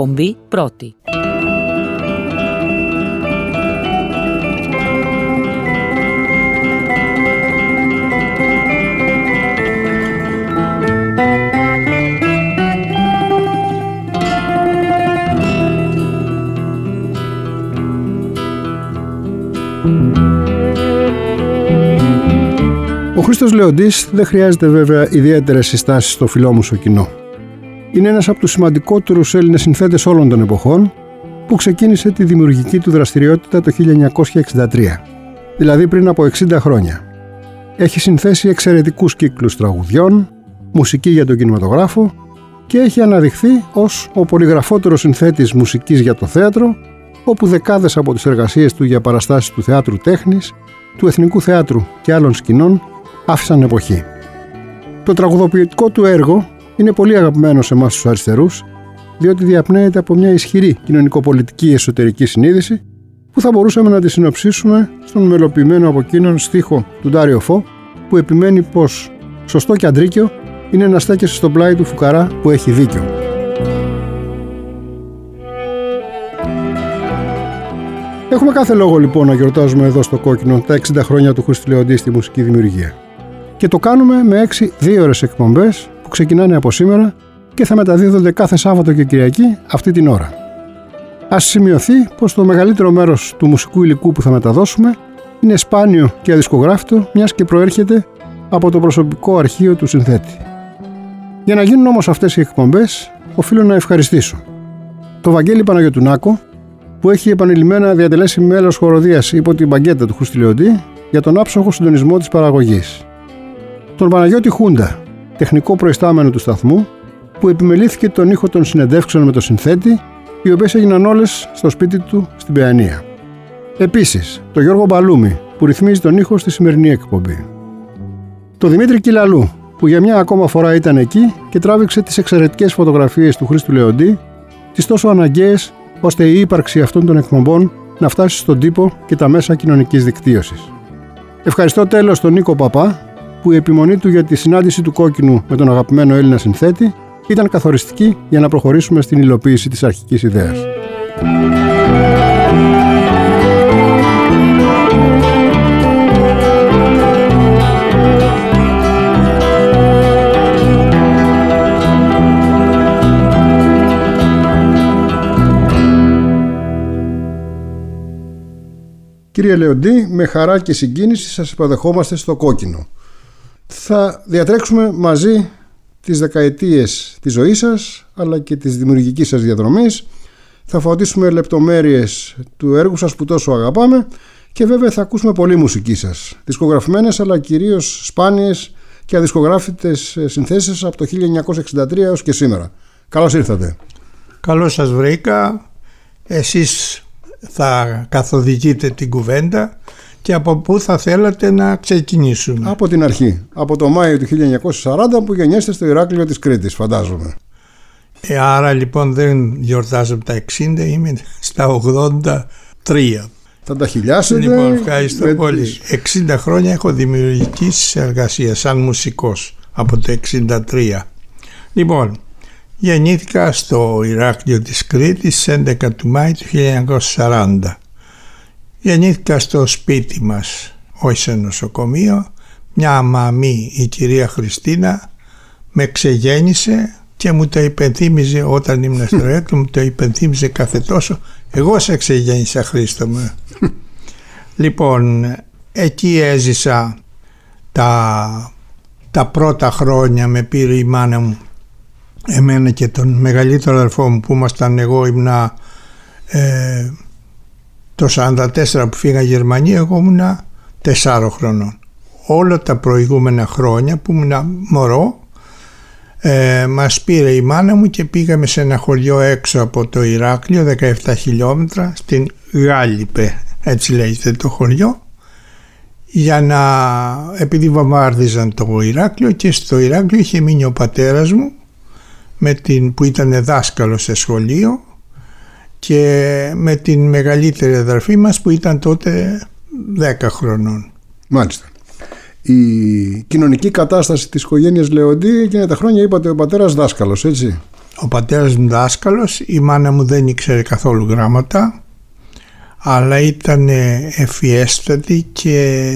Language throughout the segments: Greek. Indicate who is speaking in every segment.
Speaker 1: Εκπομπή πρώτη.
Speaker 2: Ο Χρήστος Λεοντής δεν χρειάζεται βέβαια ιδιαίτερες συστάσεις στο φιλόμουσο κοινό είναι ένας από τους σημαντικότερους Έλληνες συνθέτες όλων των εποχών που ξεκίνησε τη δημιουργική του δραστηριότητα το 1963, δηλαδή πριν από 60 χρόνια. Έχει συνθέσει εξαιρετικούς κύκλους τραγουδιών, μουσική για τον κινηματογράφο και έχει αναδειχθεί ως ο πολυγραφότερος συνθέτης μουσικής για το θέατρο, όπου δεκάδες από τις εργασίες του για παραστάσεις του θεάτρου τέχνης, του εθνικού θεάτρου και άλλων σκηνών άφησαν εποχή. Το τραγουδοποιητικό του έργο είναι πολύ αγαπημένος σε εμάς τους αριστερούς, διότι διαπνέεται από μια ισχυρή κοινωνικοπολιτική εσωτερική συνείδηση που θα μπορούσαμε να τη συνοψίσουμε στον μελοποιημένο από εκείνον στίχο του Ντάριο Φω, που επιμένει πως σωστό και αντρίκιο είναι να στέκεσαι στο πλάι του φουκαρά που έχει δίκιο. Έχουμε κάθε λόγο λοιπόν να γιορτάζουμε εδώ στο κόκκινο τα 60 χρόνια του Χριστιλεοντή στη μουσική δημιουργία. Και το κάνουμε με 6 δύο ώρες εκπομπές που ξεκινάνε από σήμερα και θα μεταδίδονται κάθε Σάββατο και Κυριακή αυτή την ώρα. Α σημειωθεί πως το μεγαλύτερο μέρος του μουσικού υλικού που θα μεταδώσουμε είναι σπάνιο και αδισκογράφητο, μιας και προέρχεται από το προσωπικό αρχείο του συνθέτη. Για να γίνουν όμως αυτές οι εκπομπές, οφείλω να ευχαριστήσω το Βαγγέλη Παναγιωτουνάκο, που έχει επανειλημμένα διατελέσει μέλος χοροδίας υπό την μπαγκέτα του Χρουστιλιοντή για τον άψογο συντονισμό της παραγωγής. Τον Παναγιώτη Χούντα, τεχνικό προϊστάμενο του σταθμού, που επιμελήθηκε τον ήχο των συνεντεύξεων με το συνθέτη, οι οποίες έγιναν όλες στο σπίτι του στην Παιανία. Επίσης, τον Γιώργο Μπαλούμη, που ρυθμίζει τον ήχο στη σημερινή εκπομπή. Το Δημήτρη Κυλαλού, που για μια ακόμα φορά ήταν εκεί και τράβηξε τις εξαιρετικές φωτογραφίες του Χρήστου Λεοντή, τις τόσο αναγκαίες ώστε η ύπαρξη αυτών των εκπομπών να φτάσει στον τύπο και τα μέσα κοινωνικής δικτύωσης. Ευχαριστώ τέλος τον Νίκο Παπά, που η επιμονή του για τη συνάντηση του κόκκινου με τον αγαπημένο Έλληνα συνθέτη ήταν καθοριστική για να προχωρήσουμε στην υλοποίηση της αρχικής ιδέας. Κύριε Λεοντή, με χαρά και συγκίνηση σας υποδεχόμαστε στο κόκκινο θα διατρέξουμε μαζί τις δεκαετίες της ζωής σας αλλά και της δημιουργικής σας διαδρομής. Θα φωτίσουμε λεπτομέρειες του έργου σας που τόσο αγαπάμε και βέβαια θα ακούσουμε πολύ μουσική σας. Δισκογραφημένες αλλά κυρίως σπάνιες και αδισκογράφητες συνθέσεις από το 1963 έως και σήμερα. Καλώς ήρθατε.
Speaker 3: Καλώς σας βρήκα. Εσείς θα καθοδηγείτε την κουβέντα και από πού θα θέλατε να ξεκινήσουμε;
Speaker 2: Από την αρχή. Από το Μάιο του 1940 που γεννιέστε στο Ηράκλειο της Κρήτης φαντάζομαι.
Speaker 3: Ε, άρα λοιπόν δεν γιορτάζω τα 60, είμαι στα 83.
Speaker 2: Θα τα χιλιάσετε.
Speaker 3: Λοιπόν, ευχαριστώ πολύ. 60 χρόνια έχω δημιουργικής εργασίας σαν μουσικός από το 63. Λοιπόν, γεννήθηκα στο Ηράκλειο της Κρήτης 11 του Μάη του 1940. Γεννήθηκα στο σπίτι μας, όχι σε νοσοκομείο. Μια μαμή, η κυρία Χριστίνα, με ξεγέννησε και μου το υπενθύμιζε όταν ήμουν στο έκλο, μου το υπενθύμιζε κάθε τόσο. Εγώ σε ξεγέννησα Χρήστο μου. λοιπόν, εκεί έζησα τα τα πρώτα χρόνια με πήρε η μάνα μου εμένα και τον μεγαλύτερο αδερφό μου που ήμασταν εγώ ήμουνα ε, το 44 που φύγα Γερμανία εγώ ήμουνα 4 χρονών. Όλα τα προηγούμενα χρόνια που ήμουν μωρό ε, μας πήρε η μάνα μου και πήγαμε σε ένα χωριό έξω από το Ηράκλειο 17 χιλιόμετρα στην Γάλιπε έτσι λέγεται το χωριό για να επειδή βαμβάρδιζαν το Ηράκλειο και στο Ηράκλειο είχε μείνει ο πατέρας μου με την, που ήταν δάσκαλος σε σχολείο και με την μεγαλύτερη αδερφή μας που ήταν τότε 10 χρονών.
Speaker 2: Μάλιστα. Η κοινωνική κατάσταση της οικογένειας Λεοντή εκείνα τα χρόνια είπατε ο πατέρας δάσκαλος έτσι;
Speaker 3: Ο πατέρας μου δάσκαλος, η μάνα μου δεν ήξερε καθόλου γράμματα αλλά ήταν ευφιέστατη και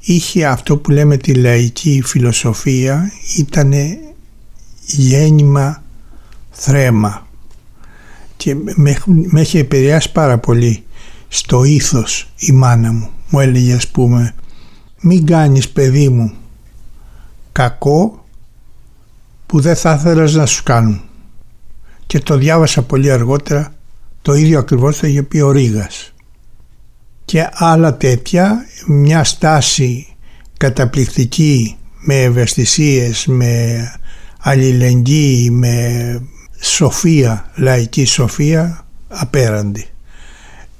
Speaker 3: είχε αυτό που λέμε τη λαϊκή φιλοσοφία ήταν γέννημα θρέμα και με, με έχει επηρεάσει πάρα πολύ στο ήθος η μάνα μου. Μου έλεγε ας πούμε μην κάνεις παιδί μου κακό που δεν θα ήθελες να σου κάνουν και το διάβασα πολύ αργότερα το ίδιο ακριβώς το είχε πει ο Ρήγας. Και άλλα τέτοια μια στάση καταπληκτική με ευαισθησίες με αλληλεγγύη με σοφία, λαϊκή σοφία απέραντη.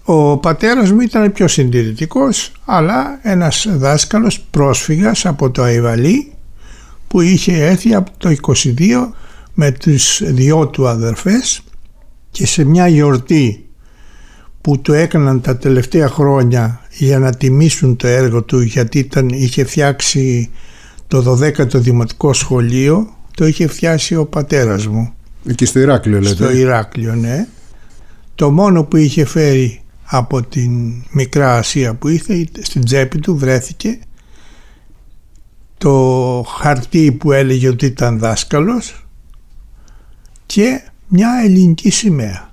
Speaker 3: Ο πατέρας μου ήταν πιο συντηρητικός αλλά ένας δάσκαλος πρόσφυγας από το Αϊβαλή που είχε έρθει από το 22 με τους δυο του αδερφές και σε μια γιορτή που το έκαναν τα τελευταία χρόνια για να τιμήσουν το έργο του γιατί ήταν, είχε φτιάξει το 12ο Δημοτικό Σχολείο το είχε φτιάσει ο πατέρας μου.
Speaker 2: Εκεί στο Ηράκλειο λέτε.
Speaker 3: Στο Ηράκλειο ναι. Το μόνο που είχε φέρει από την Μικρά Ασία που ήρθε στην τσέπη του βρέθηκε το χαρτί που έλεγε ότι ήταν δάσκαλος και μια ελληνική σημαία.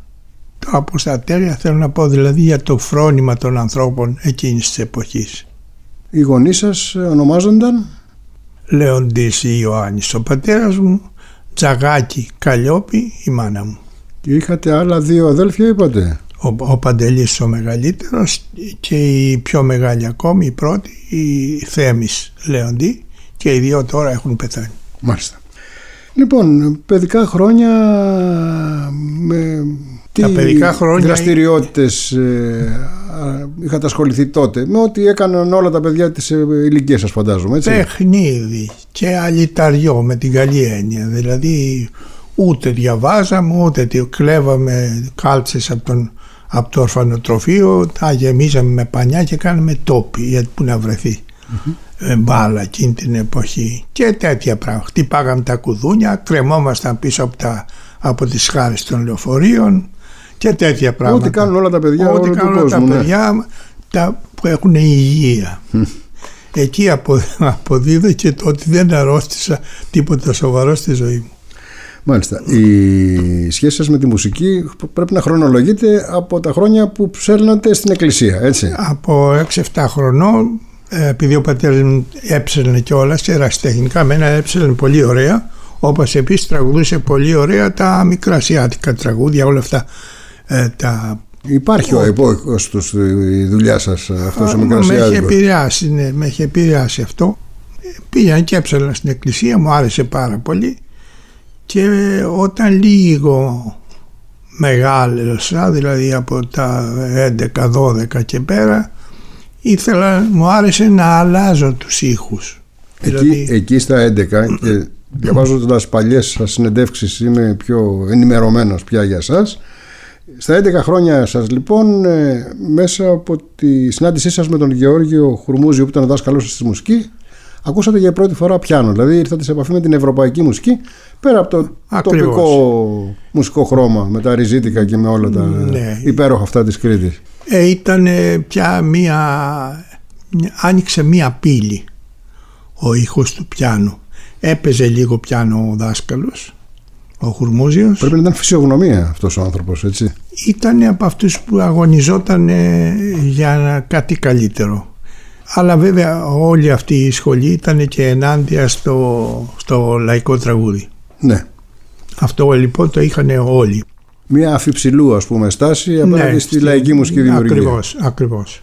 Speaker 3: Το αποστατέρια θέλω να πω δηλαδή για το φρόνημα των ανθρώπων εκείνης της εποχής.
Speaker 2: Οι γονείς σας ονομάζονταν;
Speaker 3: Λεοντής Ιωάννης ο πατέρας μου, Τζαγάκη Καλλιόπη η μάνα μου.
Speaker 2: Και είχατε άλλα δύο αδέλφια είπατε;
Speaker 3: Ο, ο Παντελής ο μεγαλύτερος και η πιο μεγάλη ακόμη, η πρώτη, η Θέμης Λεοντή και οι δύο τώρα έχουν πεθάνει.
Speaker 2: Μάλιστα. Λοιπόν, παιδικά χρόνια με τι
Speaker 3: Τα παιδικά χρόνια
Speaker 2: δραστηριότητες ε, είχατε ασχοληθεί τότε με ό,τι έκαναν όλα τα παιδιά της ε, ηλικίας σας φαντάζομαι έτσι;
Speaker 3: Παιχνίδι και αλυταριό με την καλή έννοια δηλαδή ούτε διαβάζαμε ούτε τι κλέβαμε κάλτσες από, τον, από το ορφανοτροφείο τα γεμίζαμε με πανιά και κάναμε τόπι γιατί που να βρεθεί mm-hmm. μπάλα εκείνη την εποχή και τέτοια πράγματα χτυπάγαμε τα κουδούνια κρεμόμασταν πίσω από, τα, από τις χάρες των λεωφορείων και τέτοια πράγματα.
Speaker 2: Ό,τι κάνουν όλα τα παιδιά
Speaker 3: Ό,τι κάνουν όλα τα
Speaker 2: ναι.
Speaker 3: παιδιά τα που έχουν υγεία. Εκεί αποδίδω και το ότι δεν αρρώστησα τίποτα σοβαρό στη ζωή μου.
Speaker 2: Μάλιστα. Η σχέση σας με τη μουσική πρέπει να χρονολογείτε από τα χρόνια που ψέλνατε στην εκκλησία, έτσι;
Speaker 3: Από 6-7 χρονών, ε, επειδή ο πατέρας μου έψελνε κιόλας, ερασιτεχνικά, μένα έψελνε πολύ ωραία, όπως επίσης τραγουδούσε πολύ ωραία τα μικρασιάτικα τραγούδια, όλα αυτά ε, τα
Speaker 2: Υπάρχει ο υπόκοστος στη δουλειά σας αυτός ο μικρασιάτικος.
Speaker 3: Με έχει επηρεάσει, ναι, με έχει επηρεάσει αυτό. Πήγα και έψαλα στην εκκλησία, μου άρεσε πάρα πολύ και όταν λίγο μεγάλωσα, δηλαδή από τα 11-12 και πέρα, ήθελα, μου άρεσε να αλλάζω τους ήχους.
Speaker 2: Εκεί,
Speaker 3: Δηλαδή-
Speaker 2: εκεί στα 11 και διαβάζοντας παλιές σας συνεντεύξεις είμαι πιο ενημερωμένος πια για σας. Στα 11 χρόνια σας λοιπόν ε, μέσα από τη συνάντησή σας με τον Γεώργιο Χουρμούζη που ήταν ο δάσκαλός σας στη μουσική ακούσατε για πρώτη φορά πιάνο, δηλαδή ήρθατε σε επαφή με την ευρωπαϊκή μουσική πέρα από το
Speaker 3: Ακριβώς.
Speaker 2: τοπικό μουσικό χρώμα με τα ριζίτικα και με όλα τα
Speaker 3: Ναι.
Speaker 2: υπέροχα αυτά της Κρήτης.
Speaker 3: Ε, ήταν πια μία, άνοιξε μία πύλη ο ήχος του πιάνου. Έπαιζε λίγο πιάνο ο δάσκαλος, ο Χουρμούζιος.
Speaker 2: Πρέπει να ήταν φυσιογνωμία αυτός ο άνθρωπος, έτσι.
Speaker 3: Ήταν από αυτούς που αγωνιζόταν ε, για κάτι καλύτερο. Αλλά βέβαια όλη αυτή η σχολή ήταν και ενάντια στο, στο λαϊκό τραγούδι.
Speaker 2: Ναι.
Speaker 3: Αυτό λοιπόν το είχαν όλοι.
Speaker 2: Μια αφιψηλού ας πούμε στάση απέναντι
Speaker 3: Ναι,
Speaker 2: στη
Speaker 3: στη-
Speaker 2: λαϊκή μουσική δημιουργία.
Speaker 3: Ακριβώς, ακριβώς.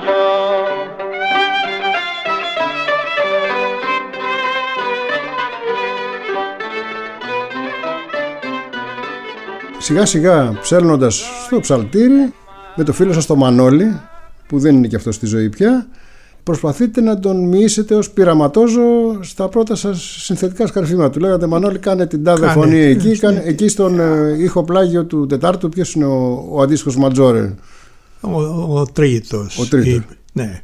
Speaker 4: Μαριό
Speaker 2: Σιγά σιγά ψέλνοντας στο ψαλτήρι με το φίλο σας το Μανώλη που δεν είναι και αυτός στη ζωή πια προσπαθείτε να τον μοιήσετε ως πειραματόζω στα πρώτα σας συνθετικά σκαρφίματα. Του λέγατε Μανώλη κάνε την τάδε
Speaker 3: Κάνε,
Speaker 2: φωνή εκεί,
Speaker 3: ναι.
Speaker 2: κάνε, εκεί στον ε, ήχο πλάγιο του Τετάρτου ποιος είναι ο, ο αντίστοιχος Ματζόρε;
Speaker 3: Ο, ο τρίτος.
Speaker 2: Ο τρίτος.
Speaker 3: είπε. Ναι.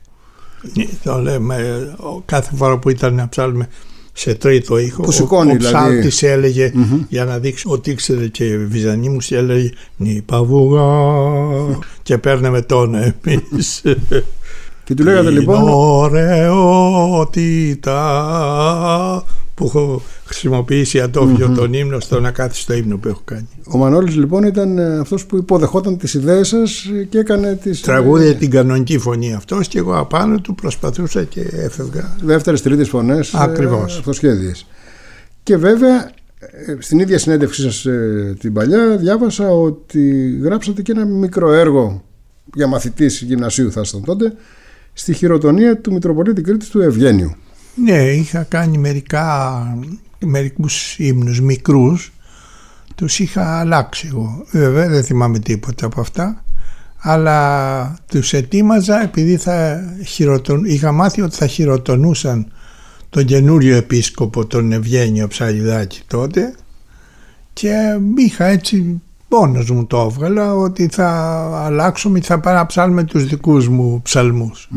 Speaker 3: Το λέμε ο- κάθε φορά που ήταν να ψάλουμε σε τρίτο ήχο.
Speaker 2: Που σηκώνει,
Speaker 3: ο, ο
Speaker 2: δηλαδή.
Speaker 3: ψάλτης έλεγε για να δείξει ότι ήξερε και βυζανή μου έλεγε «Νι παβουγά» και παίρναμε τόνο εμείς.
Speaker 2: Και του λέγατε
Speaker 3: Την
Speaker 2: λοιπόν
Speaker 3: ωραιότητα που έχω χρησιμοποιήσει ατόφιο τον ύμνο στον ακάθιστο ύμνο που έχω κάνει.
Speaker 2: ο Μανώλης λοιπόν ήταν ε, αυτός που υποδεχόταν τις ιδέες σας και έκανε τις
Speaker 3: Τραγούδια
Speaker 2: ε,
Speaker 3: την κανονική φωνή αυτός και εγώ απάνω του προσπαθούσα και έφευγα.
Speaker 2: δεύτερες, τρίτες φωνές ε,
Speaker 3: Ακριβώς.
Speaker 2: αυτοσχέδιες. Και βέβαια ε, στην ίδια συνέντευξή σας ε, την παλιά διάβασα ότι γράψατε και ένα μικρό έργο για μαθητής γυμνασίου θα ήσταν τότε στη χειροτονία του Μητροπολίτη Κρήτης του Ευγένιου.
Speaker 3: Ναι, είχα κάνει μερικά, μερικούς ύμνους μικρούς, τους είχα αλλάξει εγώ. Βέβαια δεν θυμάμαι τίποτα από αυτά, αλλά τους ετοίμαζα επειδή θα χειροτον... είχα μάθει ότι θα χειροτονούσαν τον καινούριο επίσκοπο, τον Ευγένιο Ψαλιδάκη τότε και είχα έτσι μόνος μου το έβγαλα ότι θα αλλάξουμε και θα πάμε να ψάλουμε τους δικούς μου ψαλμούς.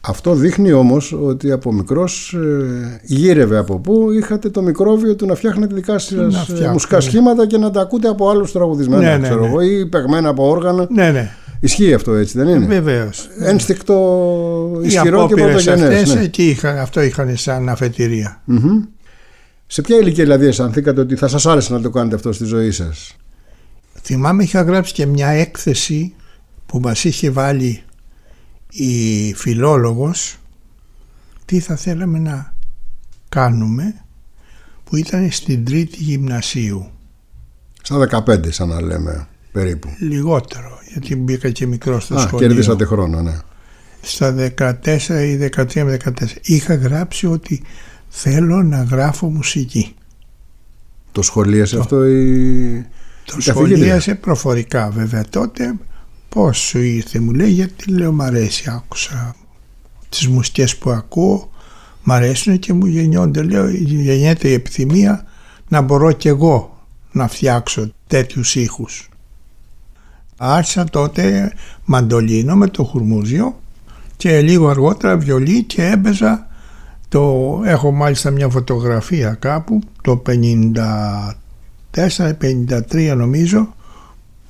Speaker 2: Αυτό δείχνει όμως ότι από μικρός ε, γύρευε από πού είχατε το μικρόβιο του να φτιάχνετε δικά σας
Speaker 3: Να
Speaker 2: ε,
Speaker 3: φτιάχνω,
Speaker 2: μουσικά
Speaker 3: ναι.
Speaker 2: σχήματα και να τα ακούτε από άλλους τραγουδισμένα
Speaker 3: Ναι, ναι,
Speaker 2: ξέρω
Speaker 3: ναι.
Speaker 2: εγώ, ή παιγμένα από όργανα.
Speaker 3: Ναι, ναι,
Speaker 2: Ισχύει αυτό έτσι δεν είναι;
Speaker 3: βεβαίως.
Speaker 2: Ένστικτο
Speaker 3: Οι
Speaker 2: ισχυρό και
Speaker 3: απόπειρες
Speaker 2: πρωτογενές.
Speaker 3: αυτές
Speaker 2: ναι.
Speaker 3: εκεί είχαν, αυτό είχαν σαν αφετηρία.
Speaker 2: Μμμ. Σε ποια ηλικία δηλαδή αισθανθήκατε ότι θα σας άρεσε να το κάνετε αυτό στη ζωή σας;
Speaker 3: Θυμάμαι είχα γράψει και μια έκθεση που μας είχε βάλει η φιλόλογος τι θα θέλαμε να κάνουμε που ήταν στην τρίτη γυμνασίου.
Speaker 2: Στα 15 σαν να λέμε περίπου.
Speaker 3: Λιγότερο γιατί μπήκα και μικρό στο
Speaker 2: Α,
Speaker 3: σχολείο.
Speaker 2: κερδίσατε χρόνο, ναι.
Speaker 3: Στα 14 ή 13 με 14 είχα γράψει ότι θέλω να γράφω μουσική.
Speaker 2: Το σχολίασε αυτό η...
Speaker 3: Το
Speaker 2: η καθηγήτρια;
Speaker 3: σχολίασε προφορικά βέβαια τότε πώς σου ήρθε μου λέει γιατί λέω μ' αρέσει άκουσα τις μουσικές που ακούω μ' αρέσουν και μου γεννιόνται λέω γεννιέται η επιθυμία να μπορώ κι εγώ να φτιάξω τέτοιους ήχους. Άρχισα τότε μαντολίνο με το χουρμούζιο και λίγο αργότερα βιολί και έπαιζα το έχω μάλιστα μια φωτογραφία κάπου το 54-53 νομίζω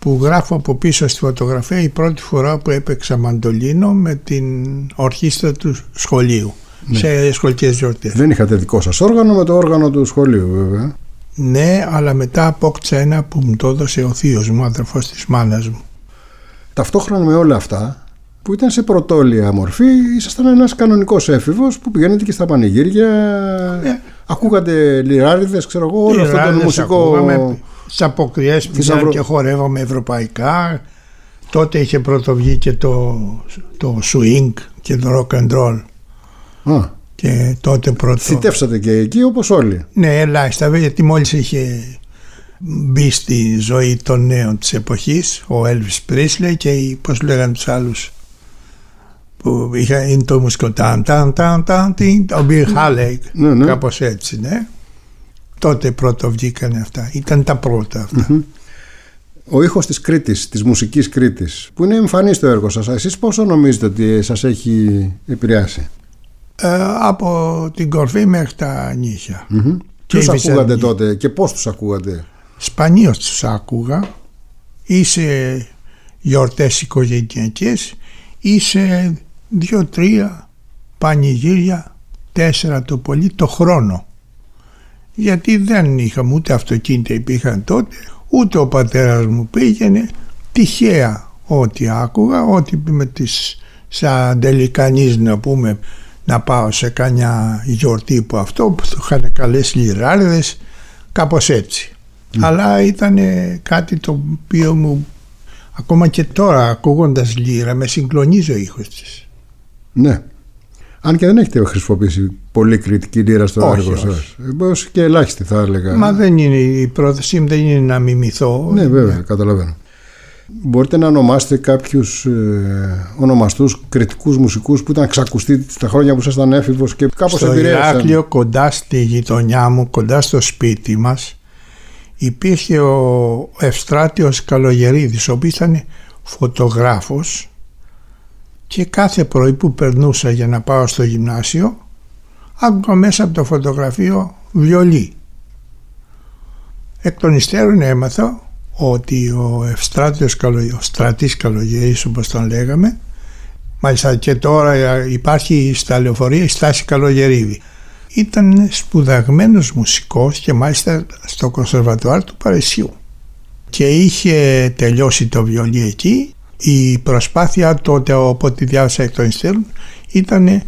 Speaker 3: που γράφω από πίσω στη φωτογραφία η πρώτη φορά που έπαιξα μαντολίνο με την ορχήστρα του σχολείου σε σχολικές γιορτές.
Speaker 2: Δεν είχατε δικό σας όργανο με το όργανο του σχολείου βέβαια.
Speaker 3: Ναι, αλλά μετά απόκτησα ένα που μου το έδωσε ο θείος μου, αδερφός της μάνας μου.
Speaker 2: Ταυτόχρονα με όλα αυτά που ήταν σε πρωτόλια μορφή ήσασταν ένας κανονικός έφηβος που πηγαίνετε και στα πανηγύρια
Speaker 3: Ναι.
Speaker 2: ακούγατε λιράριδες ξέρω εγώ όλο αυτό το
Speaker 3: Λιράδες
Speaker 2: μουσικό
Speaker 3: ακούγαμε, Στις αποκριές πήγαμε
Speaker 2: Θησαυρο-
Speaker 3: και χορεύαμε ευρωπαϊκά. Τότε είχε πρωτοβγεί και το, το swing και το rock and roll.
Speaker 2: Α,
Speaker 3: Και τότε πρώτο...
Speaker 2: θητεύσατε και εκεί όπως όλοι
Speaker 3: Ναι, ελάχιστα, βέβαια, γιατί μόλις είχε μπει στη ζωή των νέων της εποχής ο Elvis Presley και οι, πώς λέγανε τους άλλους που είχα, είναι το μουσικό ταν ταν ταν ταν τιν, ο Bill Haley
Speaker 2: Ναι, ναι.
Speaker 3: κάπως έτσι ναι τότε πρώτο βγήκανε αυτά ήταν τα πρώτα αυτά
Speaker 2: Ο ήχος της Κρήτης, της μουσικής Κρήτης, που είναι εμφανής στο έργο σας, εσείς πόσο νομίζετε ότι σας έχει επηρεάσει;
Speaker 3: Ε, από την κορφή μέχρι τα νύχια Και
Speaker 2: Ποιους
Speaker 3: η
Speaker 2: ακούγατε
Speaker 3: Βυζαντινή.
Speaker 2: τότε και πώς τους ακούγατε;
Speaker 3: σπανίως τους άκουγα ή σε γιορτές οικογενειακές ή σε δύο-τρία πανηγύρια, τέσσερα το πολύ το χρόνο. Γιατί δεν είχαμε ούτε αυτοκίνητα υπήρχαν τότε, ούτε ο πατέρας μου πήγαινε τυχαία ό,τι άκουγα, ό,τι με τις σαν τελικανής να πούμε να πάω σε κανιά γιορτή που αυτό που του είχαν καλές λιράριδες κάπως έτσι. Αλλά ήταν κάτι το οποίο μου ακόμα και τώρα ακούγοντας λύρα με συγκλονίζει ο ήχος της.
Speaker 2: Ναι. Αν και δεν έχετε χρησιμοποιήσει πολύ κριτική λύρα στο
Speaker 3: Όχι,
Speaker 2: έργο
Speaker 3: όχι.
Speaker 2: σας. Πώς και ελάχιστη θα έλεγα.
Speaker 3: Μα δεν είναι η πρόθεσή μου δεν είναι να μιμηθώ.
Speaker 2: Ναι, βέβαια, καταλαβαίνω. Μπορείτε να ονομάσετε κάποιους ε, ονομαστούς κριτικούς μουσικούς που ήταν ξακουστοί στα χρόνια που ήσασταν έφηβος και κάπως
Speaker 3: Στο
Speaker 2: επηρέασαν.
Speaker 3: Ηράκλειο κοντά στη γειτονιά μου, κοντά στο σπίτι μας υπήρχε ο Ευστράτιος Καλογερίδης ο οποίος ήταν φωτογράφος και κάθε πρωί που περνούσα για να πάω στο γυμνάσιο άκουγα μέσα από το φωτογραφείο βιολί. Εκ των υστέρων έμαθα ότι ο Ευστράτιος Καλο- ο Στρατής Καλογερής όπως τον λέγαμε μάλιστα και τώρα υπάρχει στα λεωφορεία η στάση Καλογερίδη ήταν σπουδαγμένος μουσικός και μάλιστα στο κονσερβατουάρ του Παρισιού και είχε τελειώσει το βιολί εκεί η προσπάθεια τότε από ό,τι διάβασα εκ των υστέρων ήταν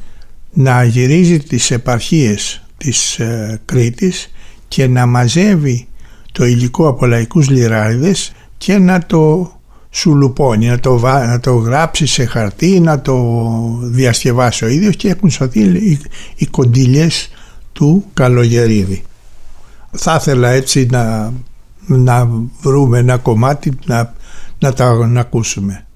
Speaker 3: να γυρίζει τις επαρχίες της ε, Κρήτης και να μαζεύει το υλικό από λαϊκούς λιράριδες και να το σουλουπώνει, να το, βά- να το γράψει σε χαρτί, να το διασκευάσει ο ίδιος και έχουν σωθεί οι, οι κοντιλιές του Καλογερίδη. Θα ήθελα έτσι να, να βρούμε ένα κομμάτι να, να τα να ακούσουμε.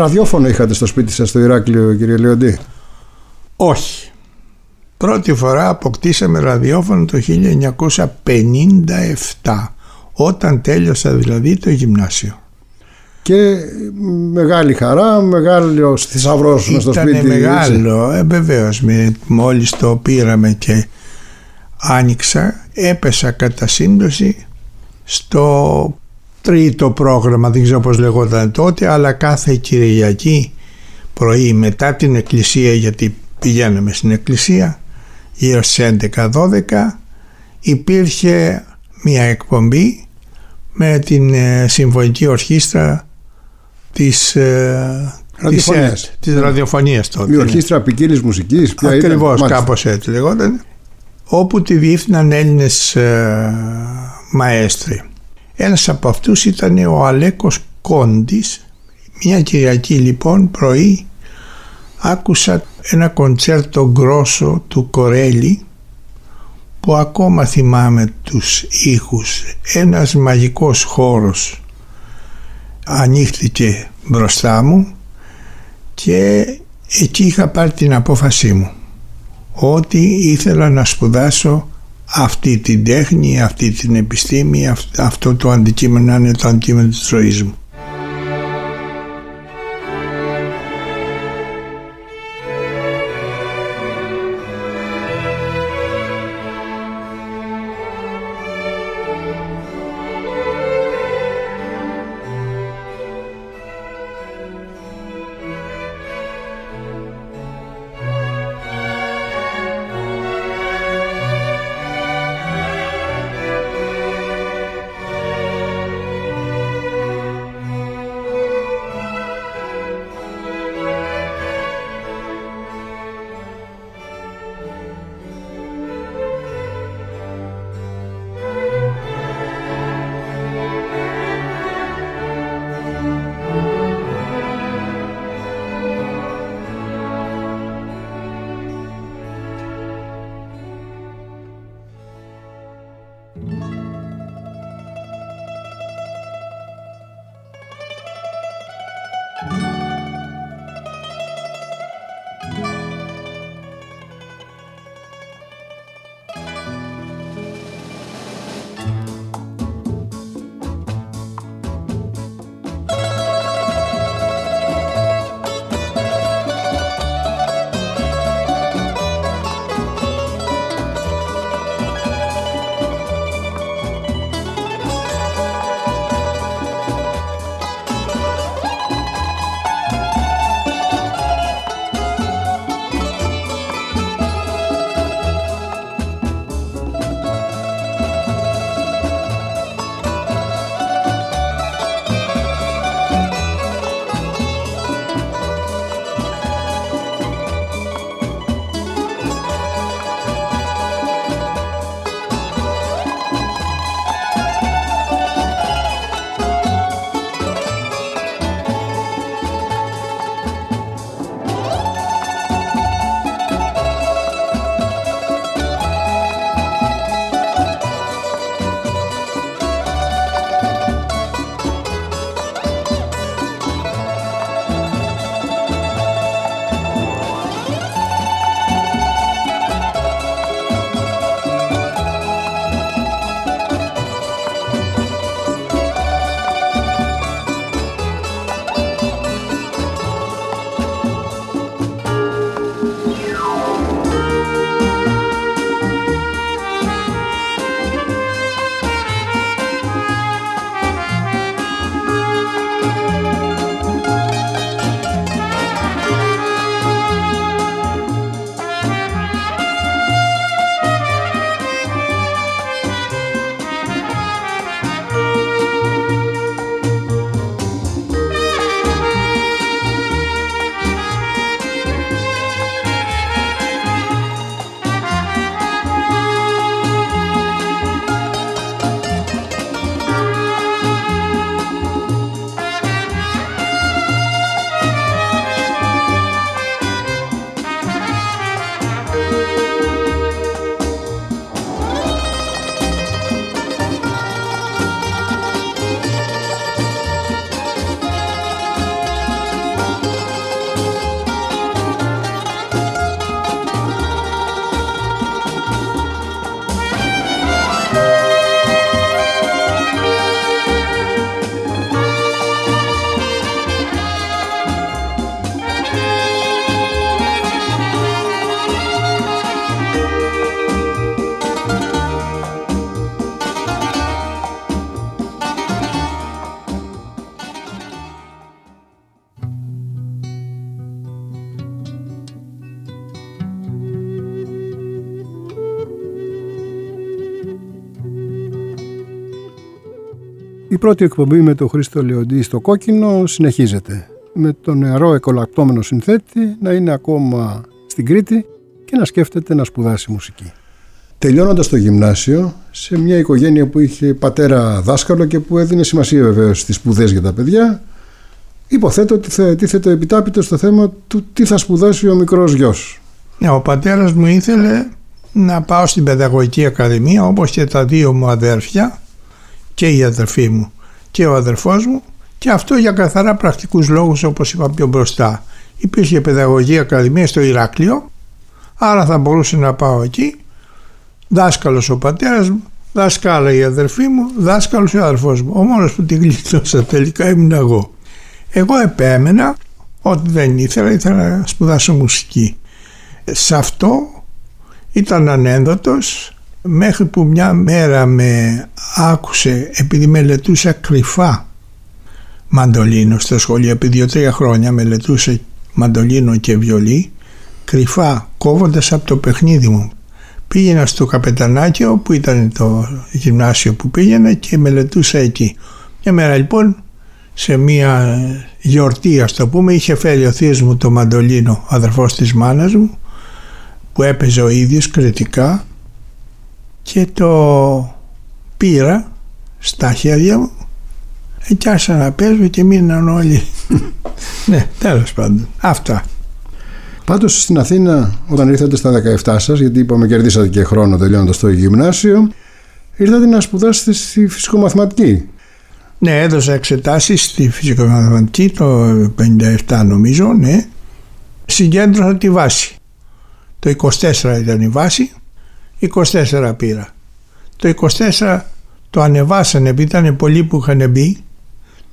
Speaker 2: Ραδιόφωνο είχατε στο σπίτι σας στο Ηράκλειο κύριε Λεοντή;
Speaker 3: Όχι. Πρώτη φορά αποκτήσαμε ραδιόφωνο το 1957 όταν τέλειωσα δηλαδή το γυμνάσιο.
Speaker 2: Και μεγάλη χαρά, μεγάλος θησαυρός μες στο
Speaker 3: Ήταν
Speaker 2: σπίτι. έτσι.
Speaker 3: μεγάλο, ε, βεβαίως με, μόλις το πήραμε και άνοιξα έπεσα κατά σύμπτωση στο τρίτο πρόγραμμα, δεν ξέρω πώς λεγόταν τότε αλλά κάθε Κυριακή πρωί μετά την εκκλησία γιατί πηγαίναμε στην εκκλησία γύρω στις 11-12 υπήρχε μια εκπομπή με την ε, συμφωνική ορχήστρα της, ε, της,
Speaker 2: Ραδιοφωνίας.
Speaker 3: ΕΡΤ, της ραδιοφωνίας τότε.
Speaker 2: Η
Speaker 3: ναι.
Speaker 2: ορχήστρα ποικίλης μουσικής. ποια ήταν;
Speaker 3: Ακριβώς
Speaker 2: Μάλιστα.
Speaker 3: κάπως έτσι λεγόταν όπου τη διεύθυναν Έλληνες ε, μαέστροι. Ένας από αυτούς ήταν ο Αλέκος Κόντης Μια Κυριακή λοιπόν πρωί άκουσα ένα κοντσέρτο γκρόσο του Κορέλη που ακόμα θυμάμαι τους ήχους. Ένας μαγικός χώρος ανοίχθηκε μπροστά μου και εκεί είχα πάρει την απόφασή μου ότι ήθελα να σπουδάσω αυτή την τέχνη, αυτή την επιστήμη, αυτό το αντικείμενο να είναι το αντικείμενο της ζωής μου.
Speaker 2: Πρώτη εκπομπή με τον Χρήστο Λεοντή στο κόκκινο συνεχίζεται. Με τον νεαρό εκολαπτώμενο συνθέτη να είναι ακόμα στην Κρήτη και να σκέφτεται να σπουδάσει μουσική. Τελειώνοντας το γυμνάσιο, σε μια οικογένεια που είχε πατέρα δάσκαλο και που έδινε σημασία βεβαίως στις σπουδές για τα παιδιά, Υποθέτω ότι θα τίθεται επιτάπητος στο θέμα του τι θα σπουδάσει ο μικρός γιος.
Speaker 3: Ναι, ο πατέρας μου ήθελε να πάω στην παιδαγωγική ακαδημία όπως και τα δύο μου αδέρφια και η αδερφή μου και ο αδερφός μου και αυτό για καθαρά πρακτικούς λόγους όπως είπα πιο μπροστά. Υπήρχε παιδαγωγική ακαδημίας στο Ηράκλειο άρα θα μπορούσε να πάω εκεί. Δάσκαλος ο πατέρας μου δάσκαλα η αδερφή μου δάσκαλος ο αδερφός μου. Ο μόνος που την γλιτώσα τελικά ήμουν εγώ. Εγώ επέμενα ότι δεν ήθελα ήθελα να σπουδάσω μουσική. Σε αυτό ήταν ανένδοτος μέχρι που μια μέρα με άκουσε επειδή μελετούσα κρυφά μαντολίνο στο σχολείο επί δύο-τρία χρόνια μελετούσε μαντολίνο και βιολί κρυφά κόβοντας από το παιχνίδι μου. Πήγαινα στο Καπετανάκιο που ήταν το γυμνάσιο που πήγαινα και μελετούσα εκεί. Μια μέρα λοιπόν σε μια γιορτή ας το πούμε είχε φέρει ο θείος μου το μαντολίνο ο αδερφός της μάνας μου που έπαιζε ο ίδιος κριτικά και το πήρα στα χέρια μου και άρχισα να παίζω και μείναν όλοι ναι τέλος πάντων αυτά
Speaker 2: Πάντως στην Αθήνα, όταν ήρθατε στα 17 σας, γιατί είπαμε κερδίσατε και χρόνο τελειώνοντας το γυμνάσιο, ήρθατε να σπουδάσετε στη φυσικομαθηματική.
Speaker 3: Ναι, έδωσα εξετάσεις στη φυσικομαθηματική το 57 νομίζω, ναι. Συγκέντρωσα τη βάση. Το 24 ήταν η βάση, 24 πήρα. Το 24 το ανεβάσανε επειδή ήταν πολλοί που είχαν μπει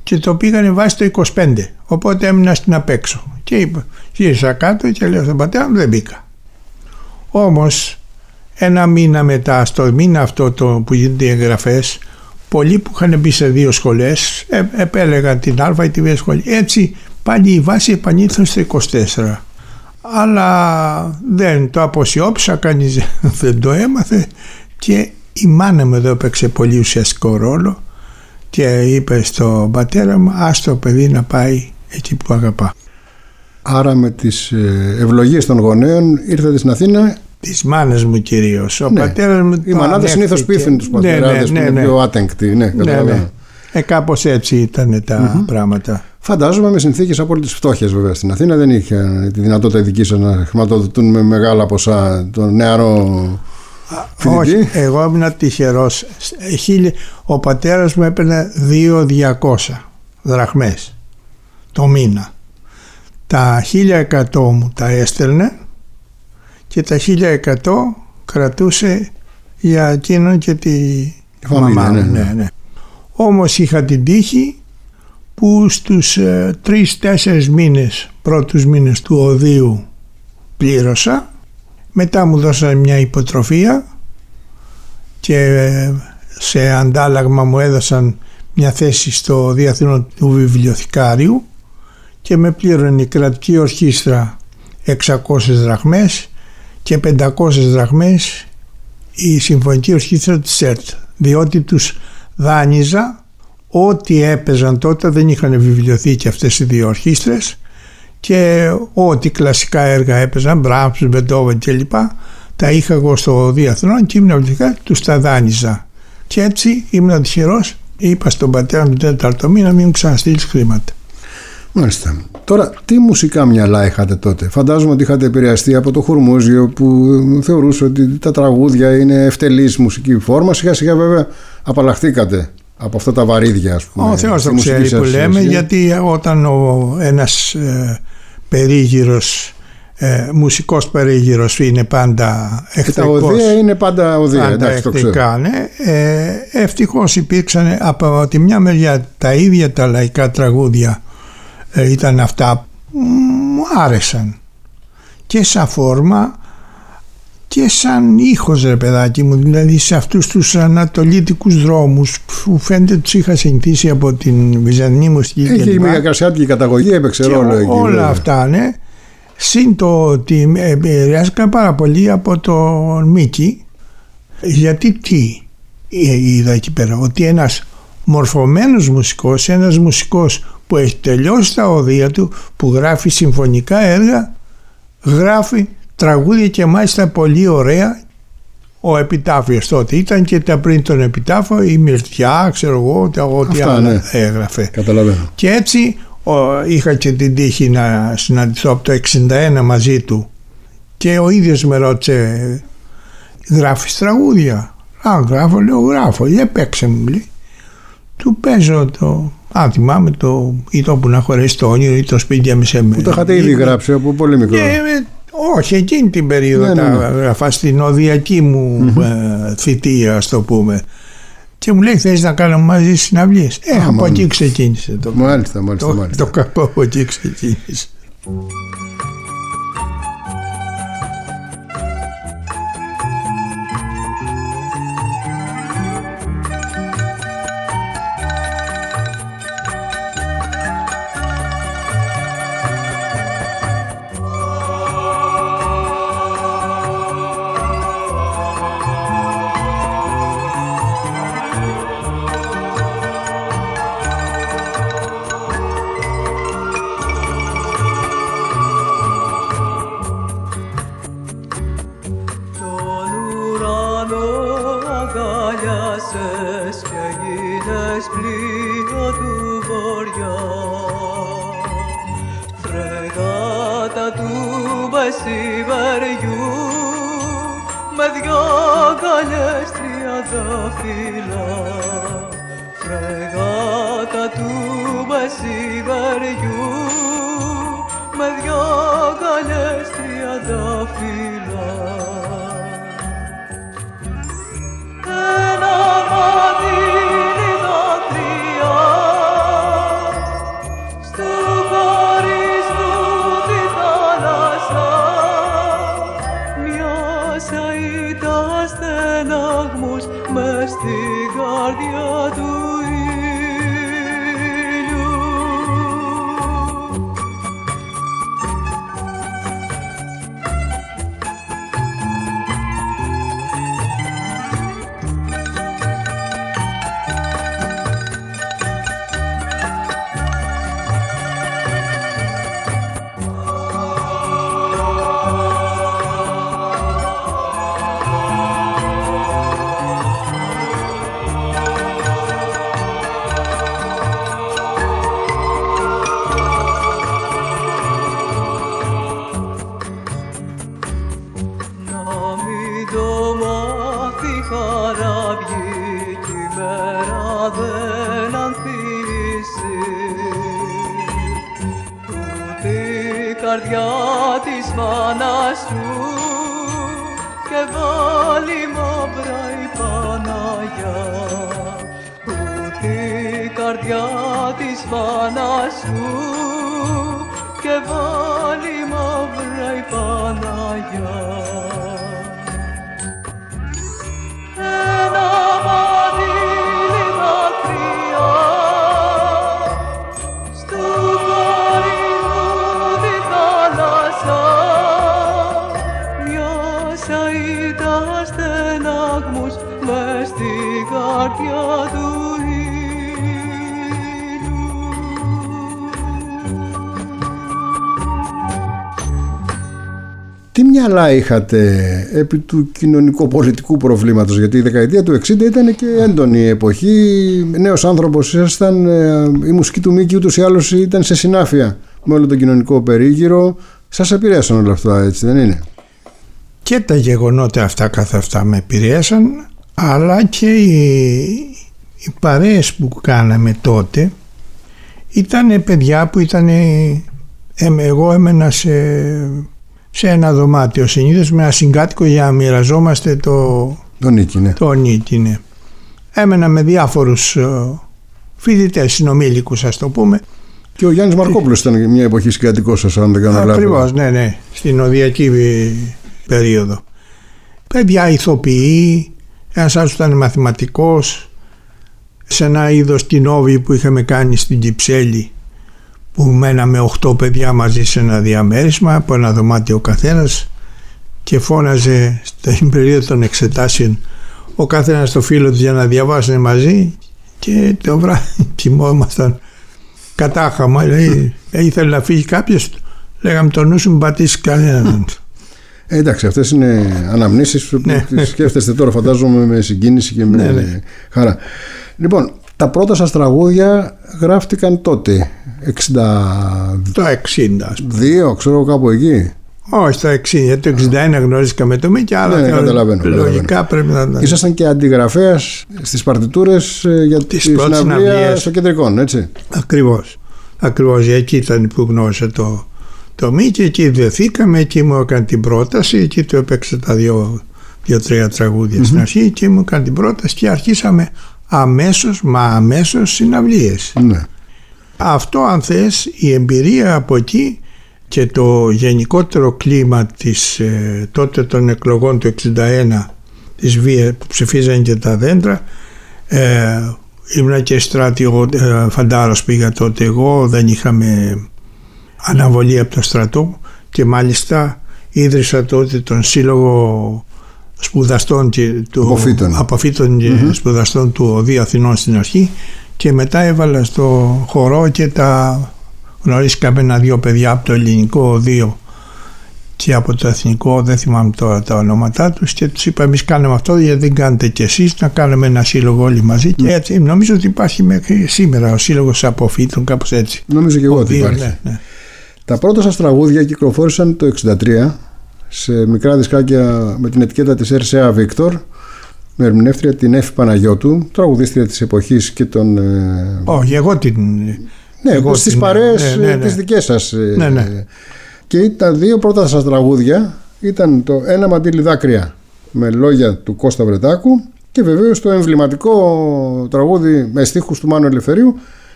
Speaker 3: και το πήγανε βάση το 25. Οπότε έμεινα στην απέξω. Και είπα, γύρισα κάτω και λέω στον πατέρα μου δεν μπήκα. Όμως ένα μήνα μετά, στο μήνα αυτό το που γίνονται οι εγγραφές, πολλοί που είχαν μπει σε δύο σχολές ε, επέλεγαν την Α ή τη Β σχολή. Έτσι πάλι η βάση επανήλθαν στο 24 αλλά δεν το αποσιώπησα, κανείς δεν το έμαθε και η μάνα μου εδώ έπαιξε πολύ ουσιαστικό ρόλο και είπε στον πατέρα μου ας το παιδί να πάει εκεί που αγαπά.
Speaker 2: Άρα με τις ε, ευλογίες των γονέων ήρθατε στην Αθήνα
Speaker 3: Της μάνας μου κυρίως. Ο
Speaker 2: ναι.
Speaker 3: πατέρας μου.
Speaker 2: Οι μανάδε συνήθως πείθουν τους πατέρε ναι, ναι, ναι, που είναι ναι. πιο άτεγκτοι. Ναι, ναι, ναι.
Speaker 3: Ε, Κάπως έτσι ήταν τα mm-hmm. πράγματα.
Speaker 2: Φαντάζομαι με συνθήκες απόλυτης φτώχειας βέβαια στην Αθήνα. Δεν είχε τη δυνατότητα δική σας να χρηματοδοτούν με μεγάλα ποσά τον νεαρό φοιτητή.
Speaker 3: Όχι, εγώ ήμουν τυχερός. Ο πατέρας μου έπαιρνε 2.200 δραχμές το μήνα. Τα 1.100 μου τα έστελνε και τα 1.100 κρατούσε για εκείνον και τη μαμά
Speaker 2: ναι, ναι. ναι,
Speaker 3: Όμως είχα την τύχη που στους ε, τρεις-τέσσερις μήνες, πρώτους μήνες του οδείου πλήρωσα. Μετά μου δώσανε μια υποτροφία και ε, σε αντάλλαγμα μου έδωσαν μια θέση στο διαθήνο του βιβλιοθηκάριου και με πλήρωνε η κρατική ορχήστρα 600 δραχμές και 500 δραχμές η συμφωνική ορχήστρα της ΣΕΡΤ διότι τους δάνειζα ό,τι έπαιζαν τότε δεν είχαν βιβλιοθήκη αυτές οι δύο ορχήστρες και ό,τι κλασικά έργα έπαιζαν, Μπράμψ, Μπεντόβεν κλπ. Τα είχα εγώ στο διαθρόν και ήμουν απλικά τους τα δάνειζα. Και έτσι ήμουν τυχερός, είπα στον πατέρα μου τον τέταρτο μήνα μην μου ξαναστείλεις χρήματα.
Speaker 2: Μάλιστα. Τώρα, τι μουσικά μυαλά είχατε τότε; Φαντάζομαι ότι είχατε επηρεαστεί από το Χουρμούζιο που θεωρούσε ότι τα τραγούδια είναι ευτελής μουσική φόρμα. Σιγά σιγά βέβαια απαλλαχθήκατε από αυτά τα βαρύδια ας πούμε.
Speaker 3: Ο Θεός το ξέρει που λέμε γιατί όταν ο, ένας ε, περίγυρος ε, μουσικός περίγυρος είναι πάντα εχθρικός.
Speaker 2: Και τα οδεία είναι πάντα οδεία. Πάντα εντάξει,
Speaker 3: εχθρικά, ναι. Ε, ευτυχώς υπήρξαν από τη μια μεριά τα ίδια τα λαϊκά τραγούδια ε, ήταν αυτά που μου άρεσαν και σαν φόρμα και σαν ήχος ρε παιδάκι μου δηλαδή σε αυτούς τους ανατολίτικους δρόμους που φαίνεται τους είχα συνηθίσει από την Βυζαντινή μουσική
Speaker 2: Έχει μια καρσιάτικη καταγωγή έπαιξε ρόλο εκεί
Speaker 3: όλα βέβαια. αυτά ναι. Συν το ότι επηρεάστηκα πάρα πολύ από τον Μίκη. Γιατί τι είδα εκεί πέρα ότι ένας μορφωμένος μουσικός ένας μουσικός που έχει τελειώσει τα οδεία του που γράφει συμφωνικά έργα γράφει τραγούδια και μάλιστα πολύ ωραία ο επιτάφιος τότε ήταν και τα πριν τον επιτάφιο η Μυρτιά ξέρω εγώ ό,τι άλλο
Speaker 2: ναι.
Speaker 3: έγραφε
Speaker 2: Καταλαβαίνω.
Speaker 3: και έτσι ο- είχα και την τύχη να συναντηθώ από το 61 μαζί του και ο ίδιος με ρώτησε γράφεις τραγούδια; Α γράφω λέω γράφω για παίξε μου λέει του παίζω το α θυμάμαι το ή το που να χωρέσει το όνειρο ή το σπίτι με σε
Speaker 2: Που το είχατε ήδη γράψει από πολύ μικρό.
Speaker 3: και, ε, όχι, εκείνη την περίοδο
Speaker 2: Ναι, ναι,
Speaker 3: τα
Speaker 2: ναι.
Speaker 3: γράφα στην οδιακή μου ε, θητεία, ας το πούμε. Και μου λέει, θες να κάνουμε μαζί συναυλίες; Ε,
Speaker 2: Α,
Speaker 3: από
Speaker 2: μάλιστα.
Speaker 3: εκεί ξεκίνησε το,
Speaker 2: Μάλιστα, μάλιστα,
Speaker 3: το,
Speaker 2: μάλιστα.
Speaker 3: το κακό από εκεί ξεκίνησε.
Speaker 5: Του μεσημεριού με δυο αγκαλιές τριανταφύλλα Φρεγάτα του μεσημεριού με δυο αγκαλιές τριανταφύλλα ένα καρδιά της μάνας σου και βάλει μαύρα η Παναγιά
Speaker 2: μυαλά είχατε επί του κοινωνικο-πολιτικού προβλήματος γιατί η δεκαετία του 60 ήταν και έντονη εποχή. Νέος άνθρωπος ήσασταν ε, η μουσική του Μίκη ούτως ή άλλως ήταν σε συνάφεια με όλο τον κοινωνικό περίγυρο. Σας επηρέασαν όλα αυτά έτσι δεν είναι;
Speaker 3: Και τα γεγονότα αυτά καθ' αυτά με επηρέασαν αλλά και οι, οι παρέες που κάναμε τότε ήταν παιδιά που ήταν εγώ έμενα σε, σε ένα δωμάτιο συνήθως με ένα συγκάτοικο για να μοιραζόμαστε το,
Speaker 2: τον Νίκη ναι.
Speaker 3: το νίκη. Ναι. Έμενα με διάφορους ε, φοιτητές συνομήλικους ας το πούμε
Speaker 2: και ο Γιάννης Μαρκόπουλος ήταν μια εποχή συγκατοικός σας αν δεν κάνω λάθος
Speaker 3: Ακριβώς, ναι, ναι, στην οδιακή ε, περίοδο. Παιδιά ηθοποιοί, ένας άλλος ήταν μαθηματικός, σε ένα είδος κοινόβι που είχαμε κάνει στην Κυψέλη που μέναμε 8 παιδιά μαζί σε ένα διαμέρισμα από ένα δωμάτιο ο καθένας και φώναζε στην περίοδο των εξετάσεων ο καθένας το φίλο τους για να διαβάσουν μαζί και το βράδυ κοιμόμασταν κατάχαμα λέει, «Ε, ήθελε να φύγει κάποιος; Λέγαμε το νου σου μην πατήσει κανέναν
Speaker 2: Ε, εντάξει, αυτές είναι αναμνήσεις που
Speaker 3: Ναι.
Speaker 2: τις σκέφτεστε τώρα φαντάζομαι με συγκίνηση και με
Speaker 3: Ναι, ναι.
Speaker 2: χαρά. Λοιπόν, τα πρώτα σας τραγούδια γράφτηκαν τότε. 62,
Speaker 3: Το 60 ας πούμε.
Speaker 2: ξέρω εγώ κάπου εκεί.
Speaker 3: Όχι, το 60. Γιατί το 61 γνώριζα με το Μίκη, αλλά
Speaker 2: Ναι,
Speaker 3: θεωρώ-
Speaker 2: καταλαβαίνω,
Speaker 3: λογικά
Speaker 2: καταλαβαίνω.
Speaker 3: πρέπει να ήταν.
Speaker 2: Ήσασταν και αντιγραφέας στις παρτιτούρες ε, για
Speaker 3: Τις
Speaker 2: τη
Speaker 3: πρώτες
Speaker 2: συναυλία
Speaker 3: συναυλίες.
Speaker 2: στο κεντρικό, έτσι.
Speaker 3: Ακριβώς. Ακριβώς. Εκεί ήταν που γνώρισα το, το Μίκη, εκεί βρεθήκαμε, εκεί μου έκανε την πρόταση, εκεί του έπαιξε τα δύο, δύο-τρία τραγούδια στην αρχή, εκεί μου έκανε την πρόταση και αρχίσαμε αμέσως, μα αμέσως συναυλίες.
Speaker 2: Ναι.
Speaker 3: Αυτό αν θες η εμπειρία από εκεί και το γενικότερο κλίμα της ε, τότε των εκλογών του 61 της βία που ψηφίζαν και τα δέντρα ε, ήμουν και στρατηγό ε, φαντάρος πήγα τότε εγώ δεν είχαμε αναβολή από το στρατό και μάλιστα ίδρυσα τότε τον σύλλογο σπουδαστών και του,
Speaker 2: Αποφύτων.
Speaker 3: αποφύτων και σπουδαστών του ΟΔΗ Αθηνών στην αρχή και μετά έβαλα στο χορό και τα γνωρίσαμε ένα-δύο παιδιά από το ελληνικό οδείο και από το εθνικό, δεν θυμάμαι τώρα τα ονόματά τους και τους είπα εμείς κάνουμε αυτό γιατί δεν κάνετε κι εσείς να κάνουμε ένα σύλλογο όλοι μαζί και έτσι νομίζω ότι υπάρχει μέχρι σήμερα ο σύλλογος αποφύτων κάπως έτσι.
Speaker 2: Νομίζω και εγώ ότι
Speaker 3: Οδείο,
Speaker 2: υπάρχει.
Speaker 3: ναι, ναι.
Speaker 2: Τα πρώτα σας τραγούδια κυκλοφόρησαν το 63 σε μικρά δισκάκια με την ετικέτα της RCA Victor με ερμηνεύτρια την Εφη Παναγιώτου, τραγουδίστρια της εποχής και των... ε,
Speaker 3: Όχι, εγώ την...
Speaker 2: ναι,
Speaker 3: εγώ
Speaker 2: στις
Speaker 3: την-
Speaker 2: παρέες
Speaker 3: ναι, ναι,
Speaker 2: ε,
Speaker 3: ναι.
Speaker 2: τις δικές σας. ε,
Speaker 3: Ναι, ναι.
Speaker 2: Και τα δύο πρώτα σας τραγούδια ήταν το «Ένα μαντίλι δάκρυα» με λόγια του Κώστα Βρετάκου και βεβαίως το εμβληματικό τραγούδι με στίχους του Μάνου Ελευθερίου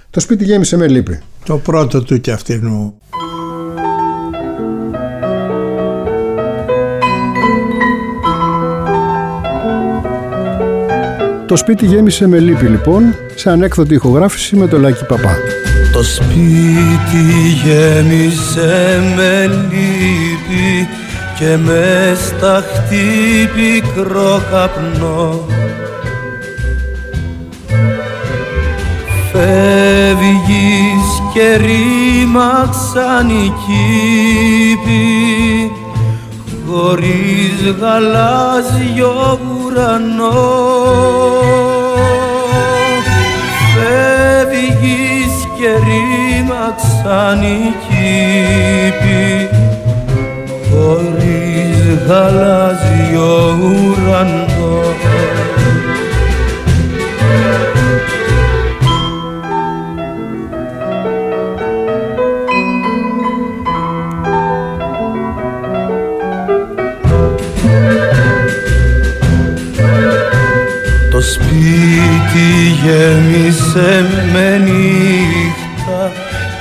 Speaker 2: «Το σπίτι γέμισε με λύπη».
Speaker 3: Το πρώτο του και αυτήν
Speaker 2: Το σπίτι γέμισε με λύπη λοιπόν σε ανέκδοτη ηχογράφηση με το Λάκη Παπά.
Speaker 6: Το σπίτι γέμισε με λύπη και μες σταχτεί πικρό καπνό Φεύγεις και ρήμαξαν οι κήποι χωρίς γαλάζιο ουρανό. Φεύγεις και ρήμαξαν οι κήποι χωρίς γαλάζιο ουρανό γέμισε με νύχτα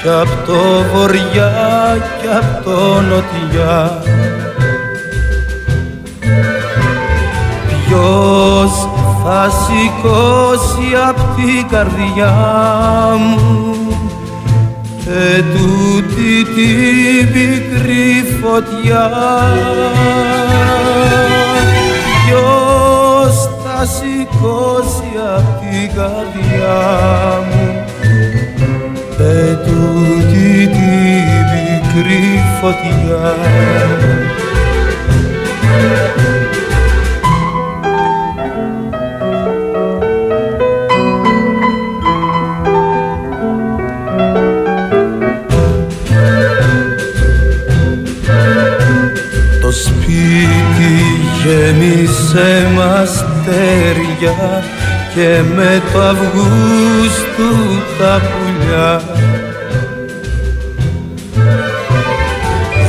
Speaker 6: κι απ' το βοριά κι απ' το νοτιά. Ποιος θα σηκώσει απ' την καρδιά μου ετούτη την πικρή φωτιά; Ποιος θα σηκώσει απ' την καρδιά μου. Ετούτη την πικρή φωτιά. Το σπίτι γέμισε μ' αστέρια και με το Αυγούστου τα πουλιά.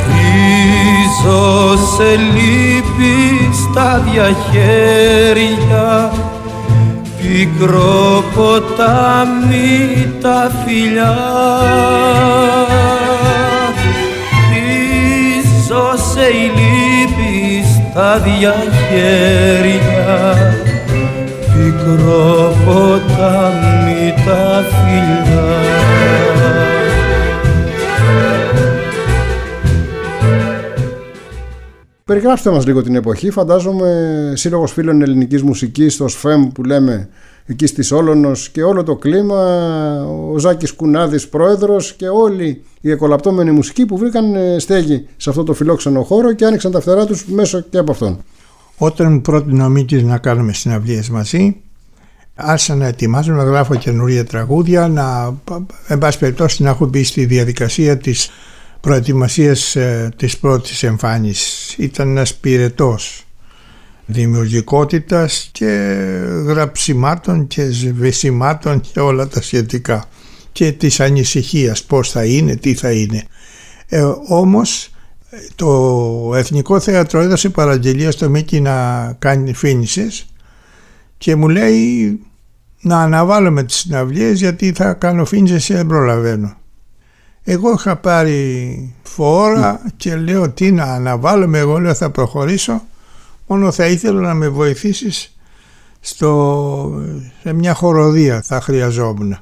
Speaker 6: Ρίζω σε λύπη στα διαχέρια. Πικρό ποτάμι τα φιλιά. Πίσω σε η λύπη στα διαχέρια πικρό ποτάμι τα φιλιά
Speaker 2: Περιγράψτε μας λίγο την εποχή. Φαντάζομαι σύλλογος φίλων ελληνικής μουσικής, το ΣΦΕΜ που λέμε εκεί στη Σόλωνος και όλο το κλίμα, ο Ζάκης Κουνάδης πρόεδρος και όλοι οι εκολαπτώμενοι μουσικοί που βρήκαν ε, στέγη σε αυτό το φιλόξενο χώρο και άνοιξαν τα φτερά τους μέσω και από αυτόν.
Speaker 3: Όταν μου πρότεινε ο Μίκης να κάνουμε συναυλίες μαζί, άρχισα να ετοιμάζω, να γράφω καινούργια τραγούδια, να, εν πάση περιπτώσει να έχω μπει στη διαδικασία της προετοιμασίας ε, της πρώτης εμφάνισης. Ήταν ένας πυρετός δημιουργικότητας και γραψιμάτων και σβεσιμάτων και όλα τα σχετικά και της ανησυχίας πώς θα είναι, τι θα είναι. Ε, όμως το Εθνικό Θέατρο έδωσε παραγγελία στο Μίκη να κάνει φίνισες και μου λέει να αναβάλουμε τις συναυλίες γιατί θα κάνω φίνισες και δεν προλαβαίνω. Εγώ είχα πάρει φόρα και λέω τι να αναβάλουμε, εγώ λέω θα προχωρήσω μόνο θα ήθελα να με βοηθήσεις στο, σε μια χοροδία θα χρειαζόμουν.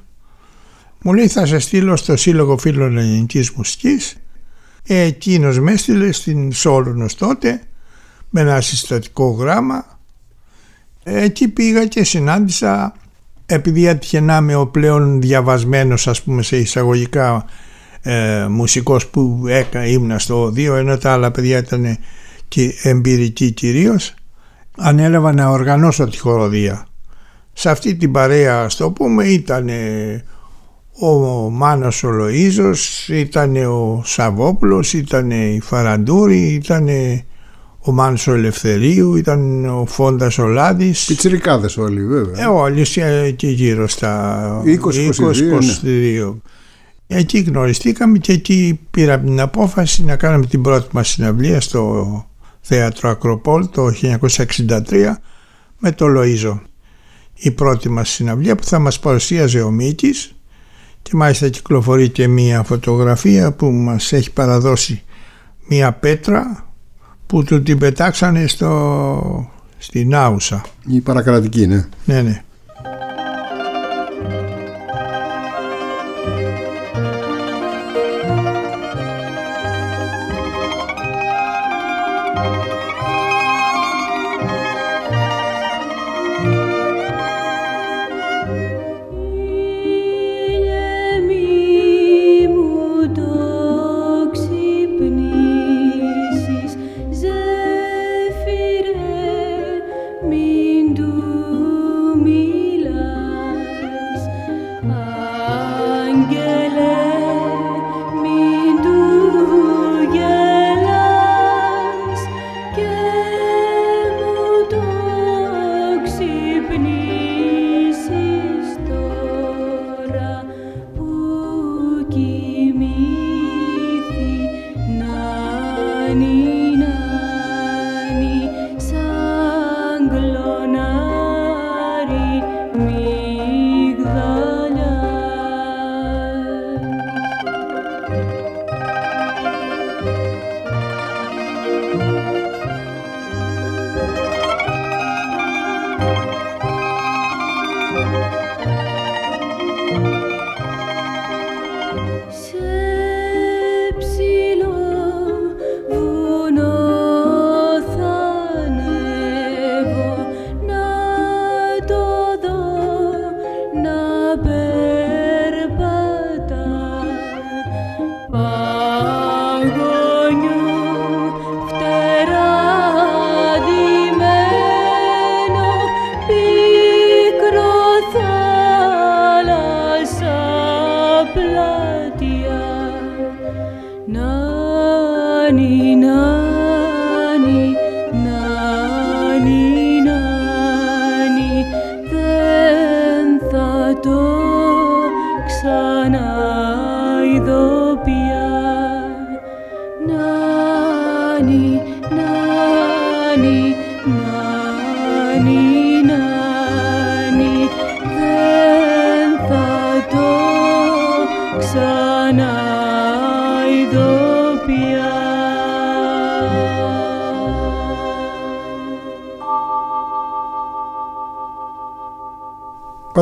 Speaker 3: Μου λέει θα σε στείλω στο Σύλλογο Φίλων Ελληνικής Μουσικής Εκείνος με έστειλε στην Σόλωνος τότε με ένα συστατικό γράμμα. Εκεί πήγα και συνάντησα επειδή έτυχε να είμαι ο πλέον διαβασμένος ας πούμε σε εισαγωγικά ε, μουσικός που έκα, ήμουν στο 2 ενώ τα άλλα παιδιά ήταν και εμπειρικοί κυρίως ανέλαβα να οργανώσω τη χοροδία. Σε αυτή την παρέα, στο πούμε, ήταν ο Μάνος ο Λοΐζος, ήταν ο Σαββόπουλος, ήταν η Φαραντούρη, ήταν ο Μάνος ο Ελευθερίου, ήταν ο Φόντας ο Λάδης.
Speaker 2: Πιτσιρικάδες όλοι βέβαια.
Speaker 3: Ε, όλοι εκεί γύρω στα
Speaker 2: 20-22.
Speaker 3: Ναι. Εκεί γνωριστήκαμε και εκεί πήραμε την απόφαση να κάνουμε την πρώτη μας συναυλία στο Θέατρο Ακροπόλ το 1963 με το Λοΐζο. Η πρώτη μας συναυλία που θα μας παρουσίαζε ο Μίκης και μάλιστα κυκλοφορεί και μία φωτογραφία που μας έχει παραδώσει μία πέτρα που του την πετάξανε στο, στην Άουσα.
Speaker 2: Η παρακρατική, ναι.
Speaker 3: Ναι, ναι.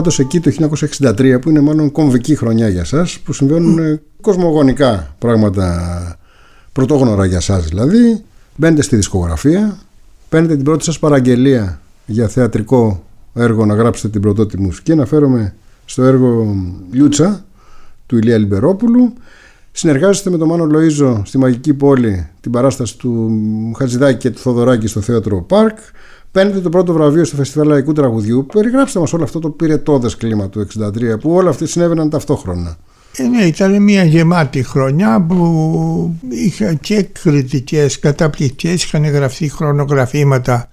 Speaker 2: Πάντως εκεί το 1963 που είναι μάλλον κομβική χρονιά για σας που συμβαίνουν mm. κοσμογονικά πράγματα πρωτόγνωρα για σας δηλαδή μπαίνετε στη δισκογραφία παίρνετε την πρώτη σας παραγγελία για θεατρικό έργο να γράψετε την πρωτότυπη μουσική αναφέρομαι στο έργο Λιούτσα του Ηλία Λιμπερόπουλου Συνεργάζεστε με τον Μάνο Λοΐζο στη Μαγική Πόλη την παράσταση του Χατζηδάκη και του Θοδωράκη στο Θέατρο Πάρκ Παίρνετε το πρώτο βραβείο στο Φεστιβάλ Λαϊκού Τραγουδιού. Περιγράψτε μας όλο αυτό το πυρετόδες κλίμα του 63 που όλα αυτά συνέβαιναν ταυτόχρονα.
Speaker 3: Ε, ναι, ήταν μια γεμάτη χρονιά που είχα και κριτικές καταπληκτικές, είχαν γραφτεί χρονογραφήματα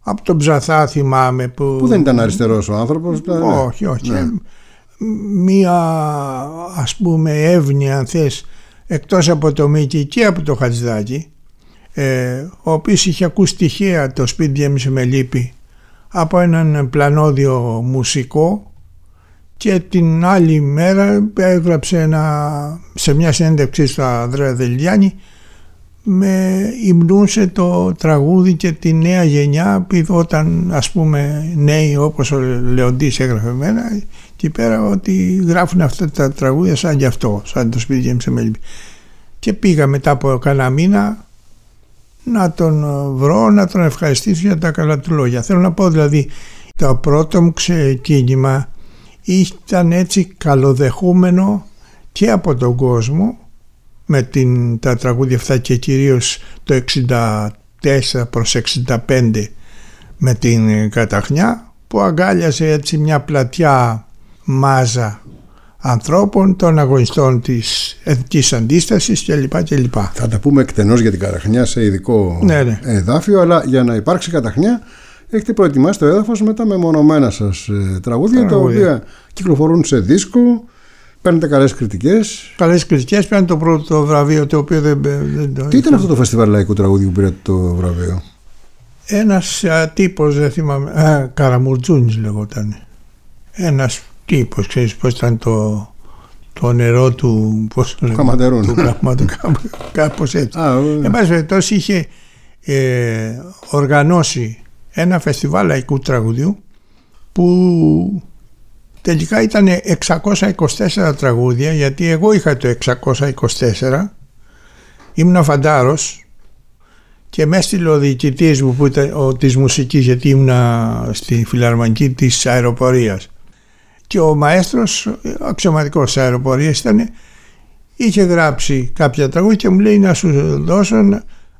Speaker 3: από τον Ψαθά θυμάμαι που...
Speaker 2: Που δεν ήταν αριστερός ο άνθρωπος. ναι.
Speaker 3: Όχι, όχι.
Speaker 2: Ναι.
Speaker 3: Μία ας πούμε εύνοια αν θες εκτός από το Μίκη και από το Χατζηδάκη ε, ο οποίος είχε ακούσει τυχαία το σπίτι έμεισε με λύπη από έναν πλανόδιο μουσικό και την άλλη μέρα έγραψε ένα, σε μια συνέντευξη στο Ανδρέα Δελιάνη με υμνούσε το τραγούδι και τη νέα γενιά που όταν ας πούμε νέοι όπως ο Λεοντής έγραφε εμένα εκεί πέρα ότι γράφουν αυτά τα τραγούδια σαν γι' αυτό, σαν το σπίτι γέμισε με λύπη. Και πήγα μετά από κανένα μήνα να τον βρω, να τον ευχαριστήσω για τα καλά του λόγια. Θέλω να πω δηλαδή το πρώτο μου ξεκίνημα ήταν έτσι καλοδεχούμενο και από τον κόσμο με την, τα τραγούδια αυτά και κυρίως το 64 προς 65 με την Καταχνιά που αγκάλιασε έτσι μια πλατιά μάζα ανθρώπων των αγωνιστών της εθνικής αντίστασης κλπ. κλπ.
Speaker 2: Θα τα πούμε εκτενώς για την Καταχνιά σε ειδικό
Speaker 3: Ναι, ναι.
Speaker 2: εδάφιο, αλλά για να υπάρξει Καταχνιά έχετε προετοιμάσει το έδαφος με τα μεμονωμένα σας ε, τραγούδια, τα
Speaker 3: Τραγούδια.
Speaker 2: οποία κυκλοφορούν σε δίσκο, παίρνετε καλές κριτικές.
Speaker 3: Καλές κριτικές πήραν το πρώτο βραβείο το οποίο δεν, δεν το
Speaker 2: Τι ήταν αυτό το φεστιβάλ λαϊκού τραγουδιού που πήρατε το βραβείο;
Speaker 3: Ένας α, τύπος, δεν θυμάμαι, α, Καραμουρτζούνης λεγόταν. Ένας τύπος, ξέρεις πώς ήταν το, το νερό του, πώς το λέμε,
Speaker 2: Καματερούν.
Speaker 3: του Καματερούν, κάπου- κάπως έτσι.
Speaker 2: Α, ε,
Speaker 3: Εν πάση περιπτώσει είχε ε, οργανώσει ένα φεστιβάλ λαϊκού τραγουδιού που τελικά ήταν 624 τραγούδια γιατί εγώ είχα το 624 ήμουν φαντάρος και μες έστειλε ο διοικητής μου που ήταν ο, της μουσικής γιατί ήμουν στη φιλαρμονική της αεροπορίας και ο μαέστρος αξιωματικός της αεροπορίας ήταν είχε γράψει κάποια τραγούδια και μου λέει να σου δώσω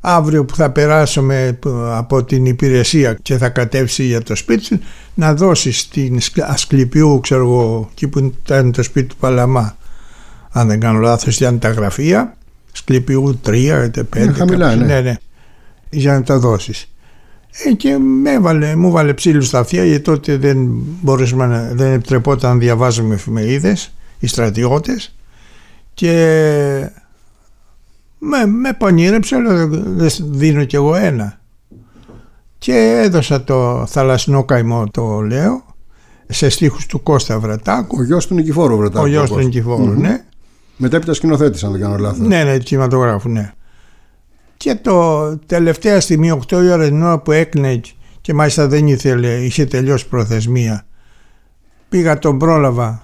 Speaker 3: αύριο που θα περάσουμε από την υπηρεσία και θα κατέβει για το σπίτι σου να δώσεις στην Σκλ- Ασκληπιού ξέρω εγώ εκεί που ήταν το σπίτι του Παλαμά. Αν δεν κάνω λάθος ήταν τα γραφεία Σκληπιού 3 είτε 5
Speaker 2: Ναι, χαμηλά, ναι.
Speaker 3: ναι, ναι, για να τα δώσεις ε, και με έβαλε, μου βάλε ψήλου στα αυτιά γιατί τότε δεν, μπορέσουμε να, δεν επιτρεπόταν να διαβάζουμε εφημερίδες οι στρατιώτες και με, με πονήρεψε αλλά δεν δεν δίνω κι εγώ ένα και έδωσα το θαλασσινό καημό το λέω σε στίχους του Κώστα Βρατάκου
Speaker 2: Ο γιος του Νικηφόρου Βρετάκου.
Speaker 3: ο γιος του
Speaker 2: όπως.
Speaker 3: Νικηφόρου
Speaker 2: Μμμ.
Speaker 3: ναι
Speaker 2: Μετέπειτα σκηνοθέτης αν δεν κάνω λάθος.
Speaker 3: ναι, ναι, κινηματογράφου, ναι. Και το τελευταία στιγμή, 8 η ώρα την ώρα που έκλεινε και μάλιστα δεν ήθελε, είχε τελειώσει προθεσμία. Πήγα τον πρόλαβα,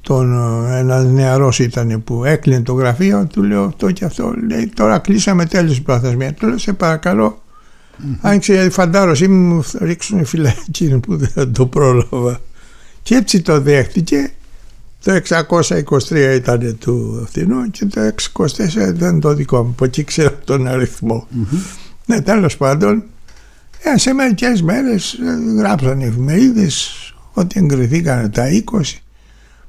Speaker 3: τον, ε, ένας νεαρός ήταν που έκλεινε το γραφείο, του λέω αυτό και αυτό, λέει τώρα κλείσαμε τέλος η προθεσμία. Του λέω σε παρακαλώ, άνοιξε φαντάρος ή μου ρίξουν φυλακή που δεν το πρόλαβα. Και έτσι το δέχτηκε το 623 ήταν του αυτινού και το 624 ήταν το δικό μου. Από εκεί ξέρω τον αριθμό. Ναι, τέλος πάντων, ε, σε μερικές μέρες γράψαν οι εφημερίδες ότι εγκριθήκαν τα 20.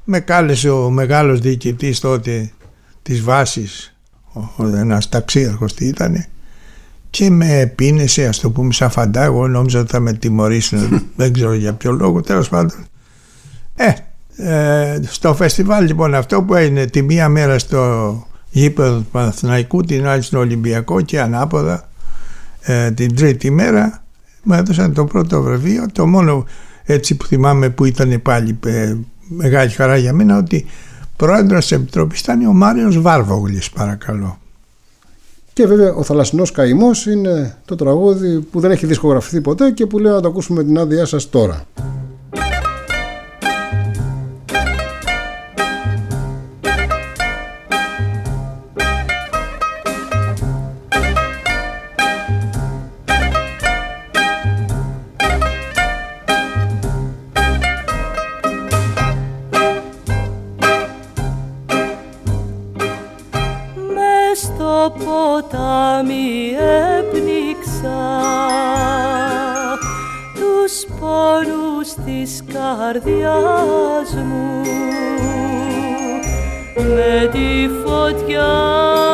Speaker 3: Με κάλεσε ο μεγάλος διοικητής τότε της βάσης, ο, ο, ένας ταξίαρχος τι ήτανε, και με πίνεσε, ας το πούμε, σαν φαντά. Εγώ νόμιζα ότι θα με τιμωρήσουν, δεν ξέρω για ποιο λόγο, τέλος πάντων. Ε, ε, στο φεστιβάλ λοιπόν αυτό που έγινε τη μία μέρα στο γήπεδο του Παναθηναϊκού, την άλλη στο Ολυμπιακό και ανάποδα ε, την τρίτη μέρα μου έδωσαν το πρώτο βραβείο. Το μόνο έτσι που θυμάμαι που ήταν πάλι ε, μεγάλη χαρά για μένα ότι πρόεδρος της Επιτροπής ήταν ο Μάριος Βάρβογλης παρακαλώ.
Speaker 2: Και βέβαια ο θαλασσινός καημός είναι το τραγούδι που δεν έχει δισκογραφηθεί ποτέ και που λέω να το ακούσουμε με την άδειά σας τώρα.
Speaker 7: Στο ποτάμι έπνιξα πόνους της καρδιάς μου. Με τη φωτιά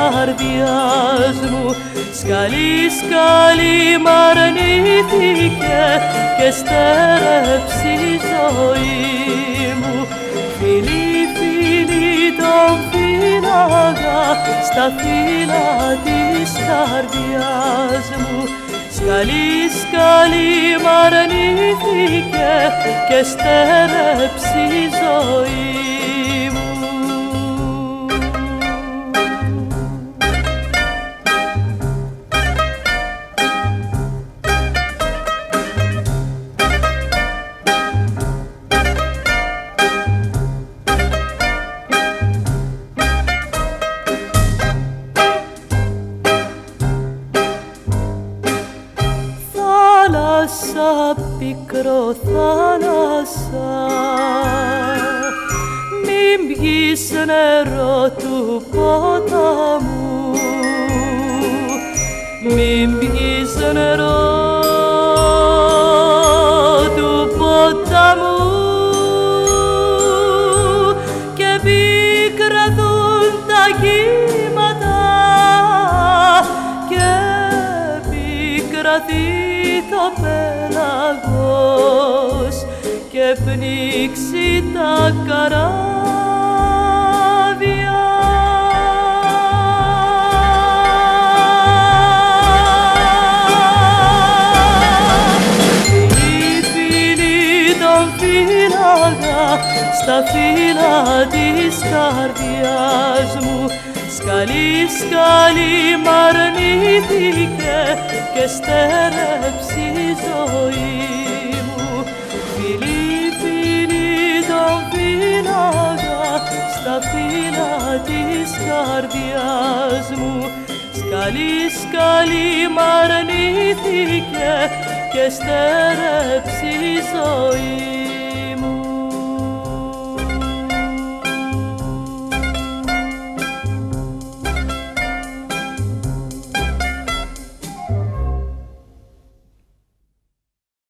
Speaker 7: καρδιάς μου. Σκαλί σκαλί μ' αρνήθηκε και στέρεψε η ζωή μου. Φίλοι, φίλοι τον φύλαγα στα φύλλα της καρδιάς μου. Σκαλί, σκαλί μ' αρνήθηκε και στέρεψε η ζωή πνίξει τα καράβια. Φίλοι, φίλοι τον φύλαγα στα φύλλα της καρδιάς μου Σκαλί, σκαλί μ' αρνήθηκε και στέρεψε καρδιάς μου. Σκαλί, σκαλί μ' αρνήθηκε και στέρεψε η ζωή